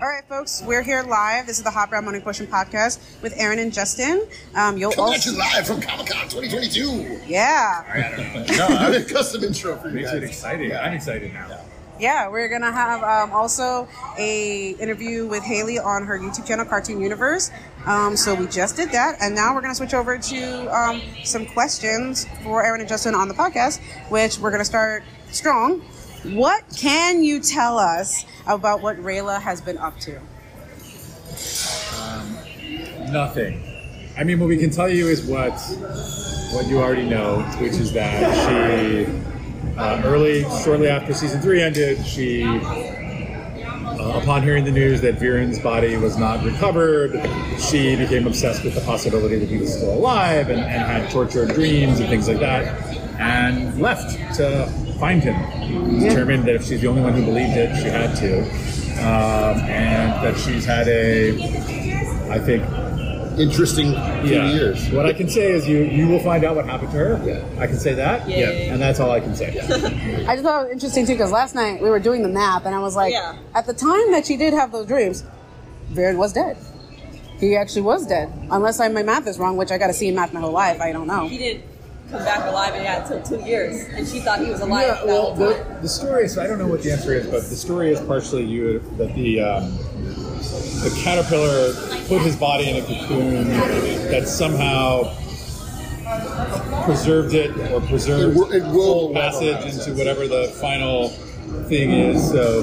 All right, folks, we're here live. This is the Hot Brown Morning Potion podcast with Aaron and Justin. Um, you'll Coming at also, you live from Comic Con 2022. yeah, No, I'm, Custom intro for you makes it guys. exciting. I'm excited now. yeah. We're gonna have um, also a interview with Haley on her YouTube channel, Cartoon Universe. Um, so we just did that, and now we're gonna switch over to um, some questions for Aaron and Justin on the podcast, which we're gonna start strong. What can you tell us about what Rayla has been up to? Nothing. I mean, what we can tell you is what what you already know, which is that she uh, early, shortly after season three ended, she, uh, upon hearing the news that Viren's body was not recovered, she became obsessed with the possibility that he was still alive and, and had tortured dreams and things like that, and left to find him. Determined that if she's the only one who believed it, she had to, um, and that she's had a, I think, Interesting few yeah. years. What I can say is you you will find out what happened to her. Yeah. I can say that. Yay. And that's all I can say. I just thought it was interesting too because last night we were doing the math and I was like, Yeah. at the time that she did have those dreams, Viren was dead. He actually was dead, unless I, my math is wrong, which I got to see in math my whole life. I don't know. He didn't come back alive and yeah, until two years, and she thought he was alive. Yeah, well, the, the story is, I don't know what the answer is, but the story is partially you that the um, the caterpillar put his body in a cocoon that somehow preserved it or preserved It will- it will full passage into whatever the final thing is. So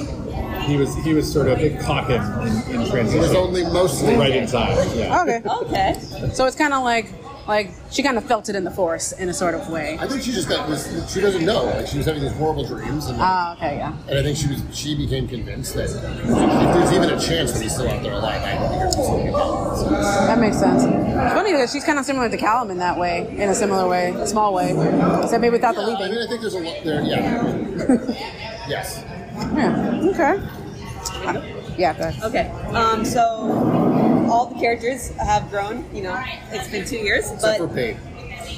he was he was sort of it caught him in, in It transition was only mostly right in time. Yeah. Okay, Okay. so it's kind of like like she kind of felt it in the force in a sort of way. I think she just got was she doesn't know. Like she was having these horrible dreams, and, Ah, okay, yeah. and I think she was she became convinced that if there's even a chance that he's still out there alive, I don't think he's still be dead. So, That makes sense. It's funny because she's kind of similar to Callum in that way, in a similar way, a small way, except maybe without the yeah, I mean. I think there's a lot there. Yeah. yes. Yeah. Okay. Uh, Yeah. Go ahead. Okay. Um, so all the characters have grown. You know, it's been two years, Except but for Bait.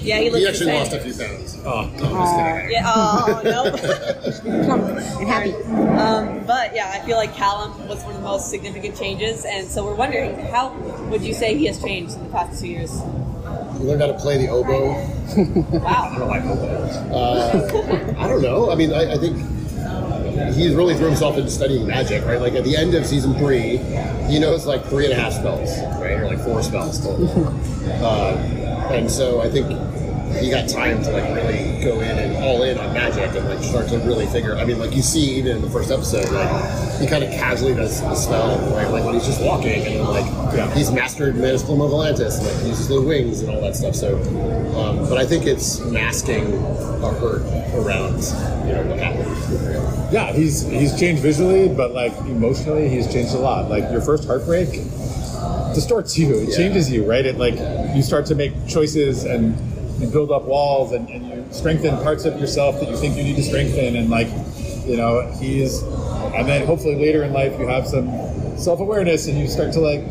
yeah, he looks He actually lost a few pounds. Oh, No, I'm just kidding. Yeah. Oh no. I'm happy. um, but yeah, I feel like Callum was one of the most significant changes, and so we're wondering how would you say he has changed in the past two years? He learned how to play the oboe. Wow. Uh, I don't know. I mean, I, I think he's really threw himself into studying magic, right? Like at the end of season three, he knows like three and a half spells, right, or like four spells total. uh, and so I think he got time to like really go in and all in on magic and like start to really figure. I mean, like you see even in the first episode, like he kind of casually does the spell, right? Like when he's just walking and like Yeah. he's mastered Manus of Atlantis and like uses the wings and all that stuff. So, um, but I think it's masking a hurt around you know what happened. Yeah, he's he's changed visually, but like emotionally, he's changed a lot. Like your first heartbreak distorts you. It Yeah. changes you, right? It like you start to make choices and you build up walls and, and you strengthen parts of yourself that you think you need to strengthen and like you know he's and then hopefully later in life you have some self-awareness and you start to like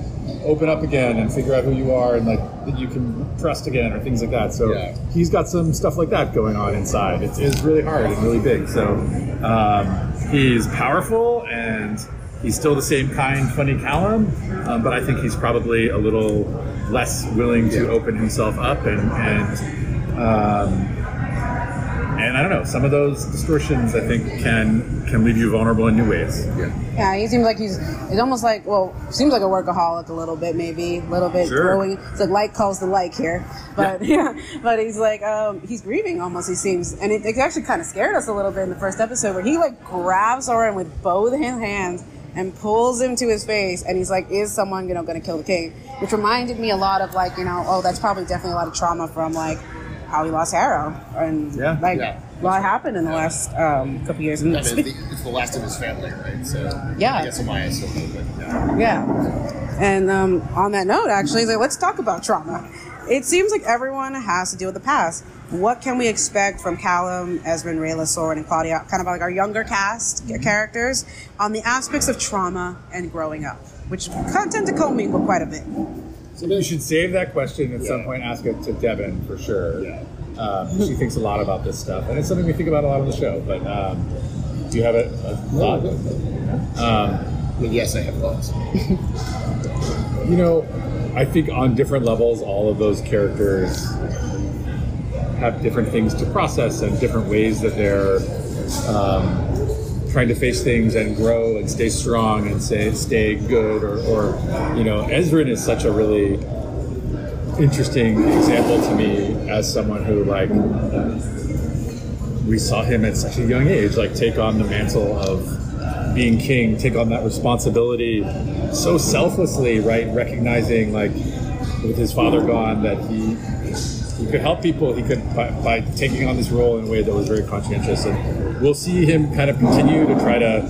open up again and figure out who you are and like that you can trust again or things like that. So Yeah. he's got some stuff like that going on inside. It's, it's really hard and really big. So um, he's powerful and he's still the same kind funny callum um, but i think he's probably a little less willing to open himself up and and um, and I don't know. Some of those distortions, I think, can can leave you vulnerable in new ways. Yeah, Yeah. he seems like he's. It's almost like well, seems like a workaholic a little bit, maybe a little bit Sure. growing. It's like like calls the like here, but yeah, but he's like um, he's grieving almost. He seems, and it, it actually kind of scared us a little bit in the first episode where he like grabs Soren with both his hands and pulls him to his face, and he's like, "Is someone you know going to kill the king?" Which reminded me a lot of like you know, oh, that's probably definitely a lot of trauma from like how he lost Harrow, and Yeah. like Yeah. a lot happened in the last um, couple years. And I mean, it's the last of his family, right? So Yeah. I guess Amaya still. Yeah. Yeah. And um, on that note, actually, like, let's talk about trauma. It seems like everyone has to deal with the past. What can we expect from Callum, Ezran, Rayla, Soren, and Claudia, kind of like our younger cast characters, on the aspects of trauma and growing up, which kind of tend to commingle quite a bit. So you should save that question at some point. Ask it to Devin for sure. Yeah. Um, she thinks a lot about this stuff, and it's something we think about a lot on the show. But um, do you have a, a thought? Um, I mean, yes, I have thoughts. You know, I think on different levels, all of those characters have different things to process and different ways that they're um, trying to face things and grow and stay strong and say stay good. Or, or you know, Ezran is such a really interesting example to me as someone who like we saw him at such a young age like take on the mantle of being king take on that responsibility so selflessly right recognizing like with his father gone that he he could help people he could by, by taking on this role in a way that was very conscientious. And we'll see him kind of continue to try to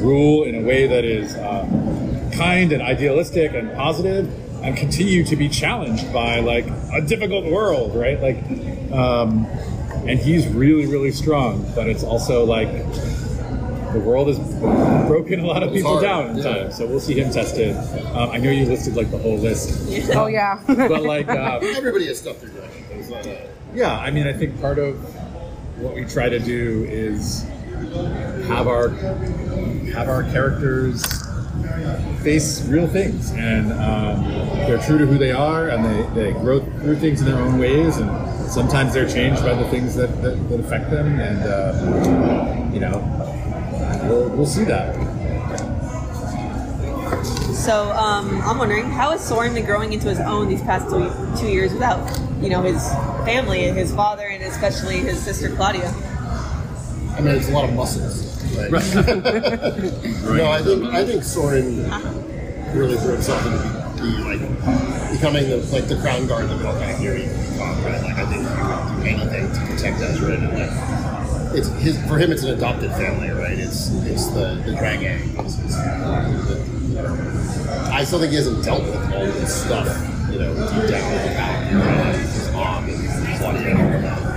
rule in a way that is um, kind and idealistic and positive and continue to be challenged by like a difficult world right? Like um, and he's really really strong but it's also like the world has broken a lot of people hard, down in yeah. time so we'll see him tested um, i know you listed like the whole list Oh yeah. but like uh, Everybody has stuff they're doing. It's not yeah, I mean, I think part of what we try to do is have our have our characters face real things, and um, they're true to who they are, and they, they grow through things in their own ways, and sometimes they're changed by the things that, that, that affect them, and uh, you know, we'll, we'll see that. So um, I'm wondering, how has Soren been growing into his own these past two, two years without, you know, his family, and his father, and especially his sister Claudia? I mean, it's a lot of muscles. Right? no, I think I think Soren really threw himself into be, like becoming the like the crown guard that we all kind of hear he become, right? Like I think he would do anything to protect Ezran and like it's his for him it's an adopted family, right? It's it's the the dragon. It's, it's, the, I still think he hasn't dealt with all of this stuff, you know, deep down about you know, his mom and Claudia and all that.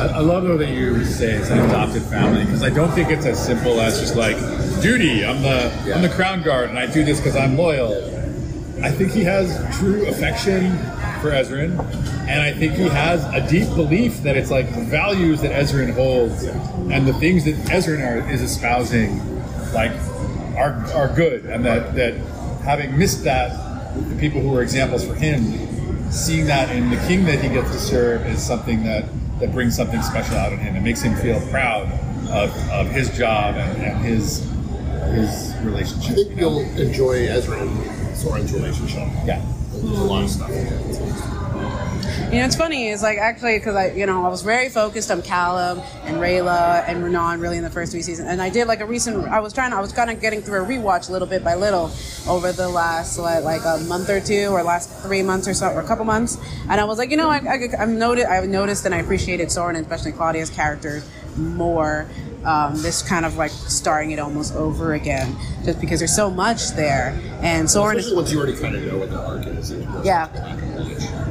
I, I love though that you say it's an adopted family because I don't think it's as simple as just like duty. I'm the I'm the crown guard and I do this because I'm loyal. I think he has true affection for Ezran, and I think he has a deep belief that it's like the values that Ezran holds and the things that Ezran are, is espousing, like are are good, and that that having missed that, the people who are examples for him, seeing that in the king that he gets to serve is something that that brings something special out of him. It makes him feel proud of, of his job and, and his his I relationship. think you know? you'll enjoy Ezran and Soren's relationship. Yeah. There's a lot of stuff. You know, it's funny. It's like actually because I, you know, I was very focused on Callum and Rayla and Renan really in the first three seasons, and I did like a recent. I was trying. I was kind of getting through a rewatch little bit by little over the last like, like a month or two, or last three months or so, or a couple months, and I was like, you know, I, I, I've noted, I've noticed, and I appreciated Soren, and especially Claudia's characters more. Um, this kind of like starting it almost over again, just because there's so much there, and Soren is Especially once you already kind of know what the arc is. Yeah.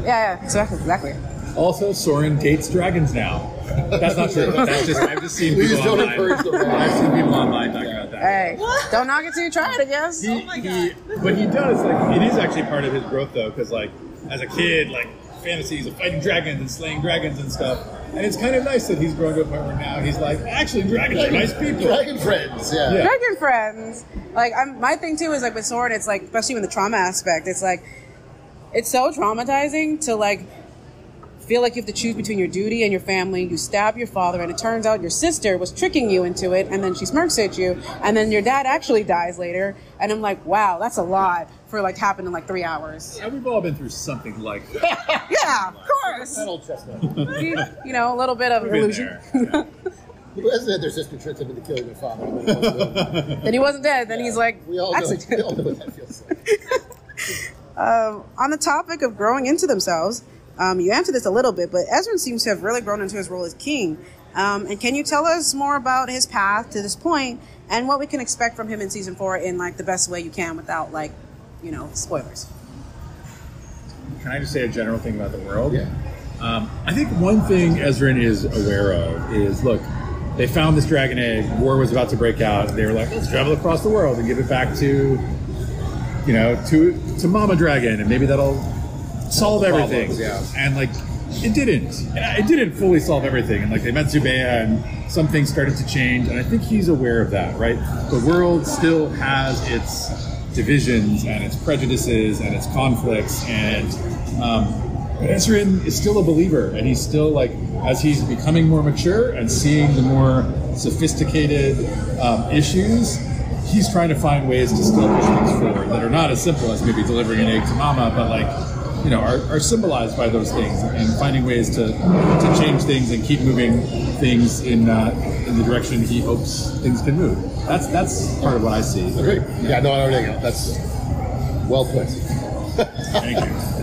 Yeah, yeah, exactly, exactly. Also, Soren dates dragons now. That's not true. That's just I've just seen Please people don't online. encourage the wrong. I've seen people online talking about that. Hey, don't knock it till you try it, I guess. He, oh he, but he does like it is actually part of his growth though, because like as a kid, like fantasies of fighting dragons and slaying dragons and stuff, and it's kind of nice that he's grown to a point where now he's like, actually, dragons are nice people. Dragon friends, yeah. Yeah. Dragon friends. Like I'm, my thing too is like with Soren, it's like especially with the trauma aspect, it's like it's so traumatizing to like feel like you have to choose between your duty and your family. You stab your father, and it turns out your sister was tricking you into it, and then she smirks at you, and then your dad actually dies later. And I'm like, wow, that's a lot for like happened in like three hours. And we've all been through something like that. Yeah, of course. That old chestnut. you, you know, a little bit of We've illusion. there. Who hasn't had their sister tricked them into killing their father? Then he wasn't dead. Then he's like, we all know, actually, we all know what that feels like. Um, on the topic of growing into themselves, um, you answered this a little bit, but Ezran seems to have really grown into his role as king. Um, and can you tell us more about his path to this point and what we can expect from him in season four in like the best way you can without like, you know, spoilers? Can I just say a general thing about the world? Yeah. Um, I think one thing Ezran is aware of is look, they found this dragon egg. War was about to break out. They were like, let's travel across the world and give it back to, you know, to to Mama Dragon, and maybe that'll solve everything. problems, yeah. And like, it didn't. It didn't fully solve everything. And like, they met Zubeia, and some things started to change, and I think he's aware of that. Right, the world still has its divisions and its prejudices and its conflicts, and um, but Ezran is still a believer, and he's still like as he's becoming more mature and seeing the more sophisticated um, issues. He's trying to find ways to still push things forward that are not as simple as maybe delivering an egg to mama, but like you know are, are symbolized by those things and finding ways to to change things and keep moving things in uh, in the direction he hopes things can move. That's that's part of what I see. Agreed. Yeah, no, I don't think that's well put. Thank you.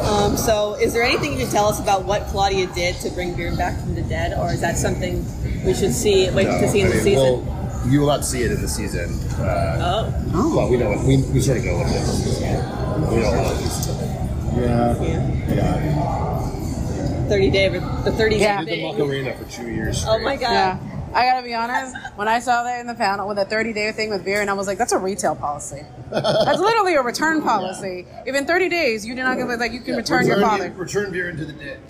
Um, so, is there anything you can tell us about what Claudia did to bring Viren back from the dead, or is that something we should see wait to see in I the mean, season? Well, you will not see it in the season. Uh, oh, Well, we know it. We, we sort of know what it is. We know what it is. Yeah. yeah. Yeah. Thirty day, the thirty Yeah. I day. did the Macarena for two years. Oh my god. Yeah. I gotta be honest. When I saw that in the panel with the 30 day thing with beer, and I was like, "That's a retail policy. That's literally a return policy. If in 30 days you do not give it, like you can return your father. Return beer into the dead.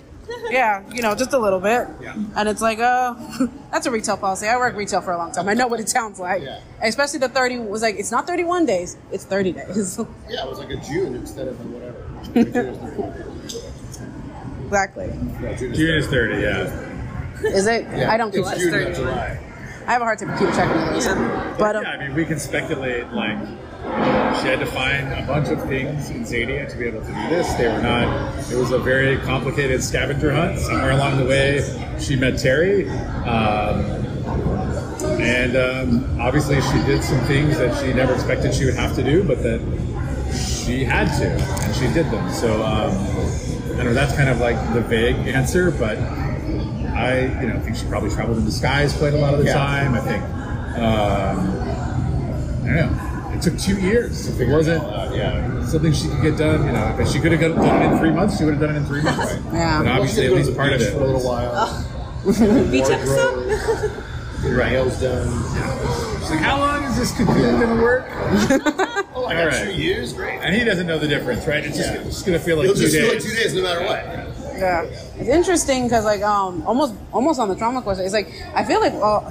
Yeah, you know, just a little bit. Yeah. And it's like, oh, that's a retail policy. I work retail for a long time. I know what it sounds like. Yeah. Especially the 30 was like, it's not 31 days, it's 30 days. Yeah, it was like a June instead of a whatever. June is 30. exactly. Yeah, June is June is 30, yeah. Is it? Yeah, I don't keep track. June, not 31. July. I have a hard time keeping track of those. But um, yeah, I mean, we can speculate like she had to find a bunch of things in Xadia to be able to do this. They were not. It was a very complicated scavenger hunt. Somewhere along the way, she met Terry, um, and um, obviously she did some things that she never expected she would have to do, but that she had to, and she did them. So um, I know that's kind of like the vague answer, but I, you know, think she probably traveled in disguise quite a lot of the Yeah. time. I think. Um, I don't know. It took two years. If it wasn't yeah. something she could get done, you know, if she could have done it in three months, she would have done it in three months. Yeah. But obviously, at Well, she least did go to part of it. for a little while. Beach Wardrobe, episode. Right. nails done. She's like, how long is this cocoon going to work? Oh, I got right. two years. Great. And he doesn't know the difference, right? It's just, Yeah. it's going to feel like You'll two just days. feel like two days no matter what. Yeah, it's interesting because like um almost almost on the trauma question, it's like I feel like uh,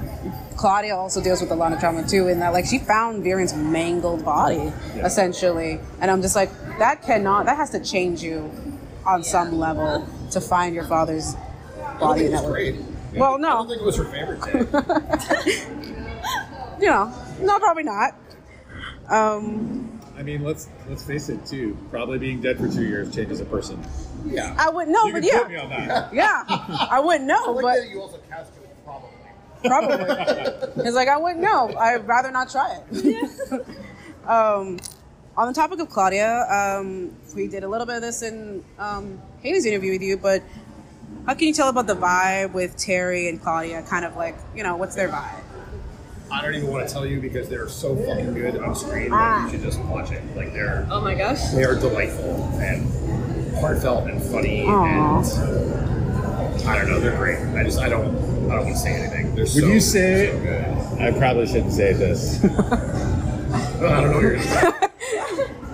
Claudia also deals with a lot of trauma too, in that like she found Viren's mangled body essentially, and I'm just like that cannot that has to change you on some level to find your father's I body think in that was way. great. Well, no I don't think it was her favorite day. you know, no, probably not. Um, I mean, let's let's face it, too. Probably being dead for two years changes a person. yeah. I wouldn't know, you but can quote me yeah, on that. yeah, I wouldn't I know, like but that you also cast it with probably. Probably. it's like I wouldn't know. I'd rather not try it. um, on the topic of Claudia, um, we did a little bit of this in um, Haley's interview with you, but how can you tell about the vibe with Terry and Claudia? Kind of like, you know, what's their vibe? I don't even want to tell you because they're so fucking good on screen Ah. that you should just watch it. Like they're Oh my gosh. they are delightful and heartfelt and funny Aw. and I don't know, they're great. I just I don't I don't want to say anything. They're Would so, you say- so. I probably shouldn't say this. I don't know what you're gonna say.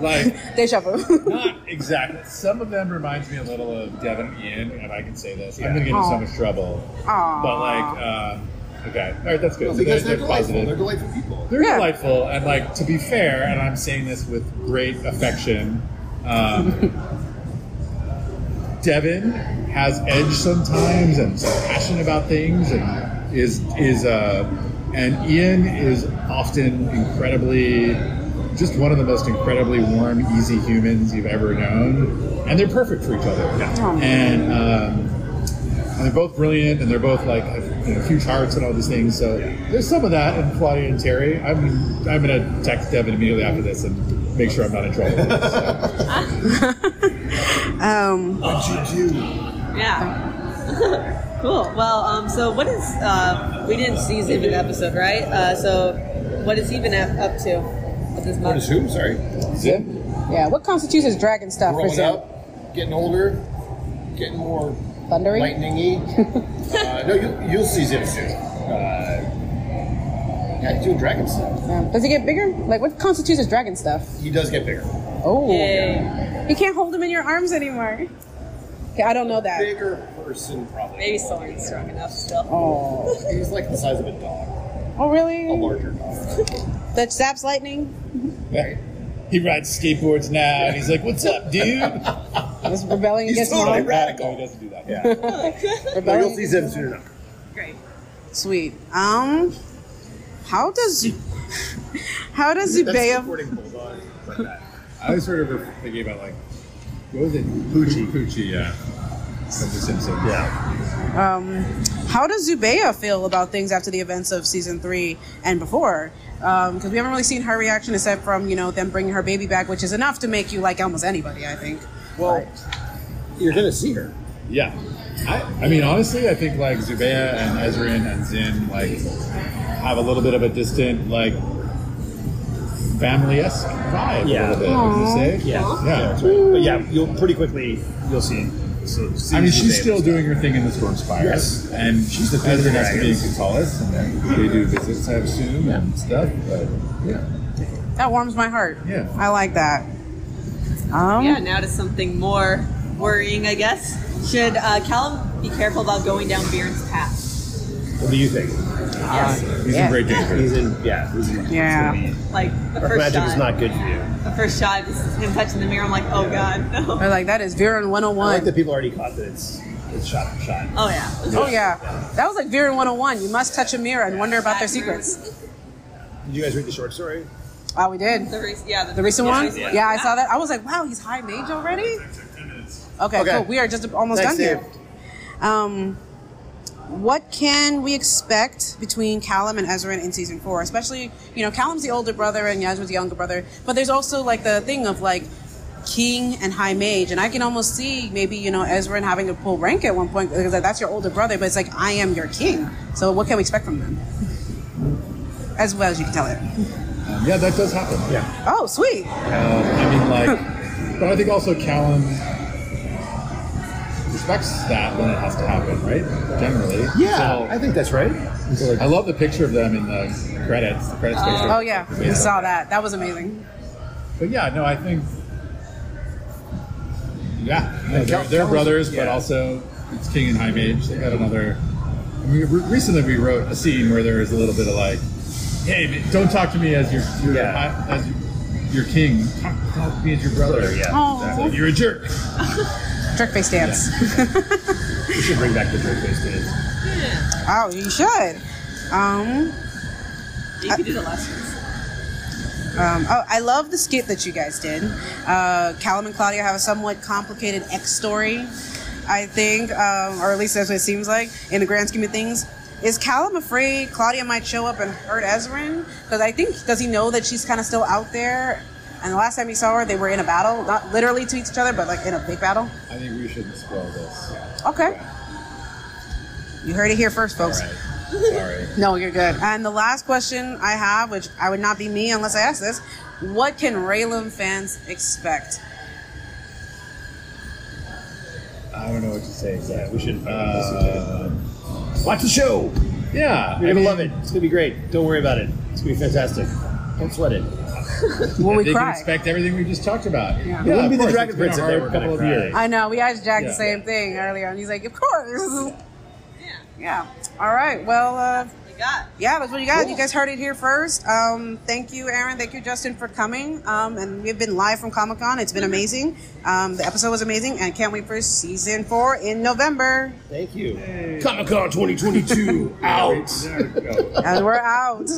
like, Deja vu. not exactly. Some of them reminds me a little of Devin and Ian, if I can say this. I'm going to get in so much trouble. Aw. But, like, uh, okay. All right, that's good. So because they're, they're delightful. positive. They're delightful people. They're Yeah. delightful, and like to be fair, and I'm saying this with great affection. Um, Devin has edge sometimes, and is passionate about things, and is is uh, and Ian is often incredibly, just one of the most incredibly warm, easy humans you've ever known, and they're perfect for each other. Aw. And um, and they're both brilliant, and they're both like have, you know, huge hearts and all these things. So there's some of that in Claudia and Terry. I'm I'm gonna text Devin immediately after this and make sure I'm not in trouble. So, um, What'd you do? Yeah. cool. Well, um, so what is uh, we didn't see Zibin episode, right? Uh, so what is he been up up to with this What month? is who? Sorry. Zip. yeah, what constitutes as dragon stuff for Growing Zym? up, getting older, getting more Thundering? lightningy. uh, no, you, you'll see Zym soon. Uh, yeah, he's doing dragon stuff. Yeah. Does he get bigger? Like, what constitutes as dragon stuff? He does get bigger. Oh. Yay. You can't hold him in your arms anymore. Okay, I don't know that. Bigger person soon probably. Maybe Soren's strong enough still. Oh, He's like the size of a dog, oh really? a larger dog. That zaps lightning. He rides skateboards now, and he's like, "What's up, dude?" Was rebelling He's against totally mom. radical. No, he doesn't do that. Yeah. But Rebelling you'll see Zym soon enough. Great. Sweet. Um, how does Zu- how does That's Zubeia? supporting Bulldog. Like that. I was sort of thinking about like, what was it? Poochie. Poochie, yeah. From The Simpsons. Yeah. Um, how does Zubeia feel about things after the events of season three and before? Because we haven't really seen her reaction except from you know them bringing her baby back, which is enough to make you like almost anybody, I think. Well, you're gonna see her. Yeah. I, I mean, honestly, I think like Zubeia and Ezran and Zym like have a little bit of a distant like family esque vibe. Yeah. A little bit, would you say? Yeah, Yeah. that's right. But yeah, you'll pretty quickly you'll see. see, see I mean, she's Zubeia. still doing her thing in the Storm Spire. Yes. And She's the queen of Ezran has to be in dragons. And then they do visits, I assume, and stuff. But yeah. That warms my heart. Yeah. I like that. Um, Yeah, now to something more worrying, I guess. Should uh, Callum be careful about going down Viren's path? What do you think? Yes. He's Yeah. in great danger. He's in. Yeah. He's in. Yeah. It's Like the be, Dark first magic shot. is not good for you. the first shot is him touching the mirror. I'm like, oh god, no. They're like that is Viren I 101. like that people already caught that it's it's shot for shot. Oh yeah. Oh yeah, that was like Viren 101. You must touch a mirror and wonder about their secrets. Did you guys read the short story? Oh, we did. The, re- yeah, the, The recent yeah, one? recent Yeah, I saw that. I was like, wow, he's high mage already? Okay, Okay. cool. We are just almost Thanks, done here. Um, what can we expect between Callum and Ezran in season four? Especially, you know, Callum's the older brother and Yazma's the younger brother, but there's also like the thing of like king and high mage, and I can almost see maybe you know Ezran having to pull rank at one point because that's your older brother, but it's like I am your king. So what can we expect from them? As well as you can tell it. Um, yeah, that does happen. Yeah. Oh, sweet. Um, I mean, like, but I think also Callum respects that when it has to happen, right? Generally. Yeah, So, I think that's right. So, like, I love the picture of them in the credits. The credits oh, picture. Oh yeah, we saw that. That was amazing. But yeah, no, I think. Yeah, no, they're, they're Callum's- brothers, but also it's King and High Mage. They got another. I mean, re- recently we wrote a scene where there was a little bit of like, "Hey, don't talk to me as your, your Yeah. as your, your king. Talk, talk to me as your brother. Brother, yeah. Oh. It's you're a jerk. Jerk face dance. we should bring back the drink face dance. oh, you should. Um, You could do the lessons. Um, oh, I love the skit that you guys did. Uh, Callum and Claudia have a somewhat complicated X story, I think, um, or at least that's what it seems like in the grand scheme of things. Is Callum afraid Claudia might show up and hurt Ezran? Because I think, does he know that she's kind of still out there? And the last time you saw her, they were in a battle, not literally to each other, but like in a big battle. I think we shouldn't spoil this. Okay. You heard it here first, folks. right. Sorry. No, you're good. And the last question I have, which I would not be me unless I ask this, what can Rayllum fans expect? I don't know what to say Yeah, exactly. we should. Uh, Watch the show. yeah, You're I gonna mean, love it. It's gonna be great. Don't worry about it. It's gonna be fantastic. Don't sweat it. Will we they cry? can expect everything we just talked about. Yeah. It wouldn't of be the course, Dragon it's a Prince if they were gonna couple of years. I know. We asked Jack Yeah. the same thing earlier, and he's like, "Of course." Yeah. yeah. All right. Well, uh, You got. yeah, that's what you got. You guys heard it here first. Um, thank you, Aaron. Thank you, Justin, for coming. Um, and we've been live from Comic Con. It's been amazing. Um, the episode was amazing, and can't wait for season four in November. Thank you. Comic Con 2022 out. There we go. And we're out.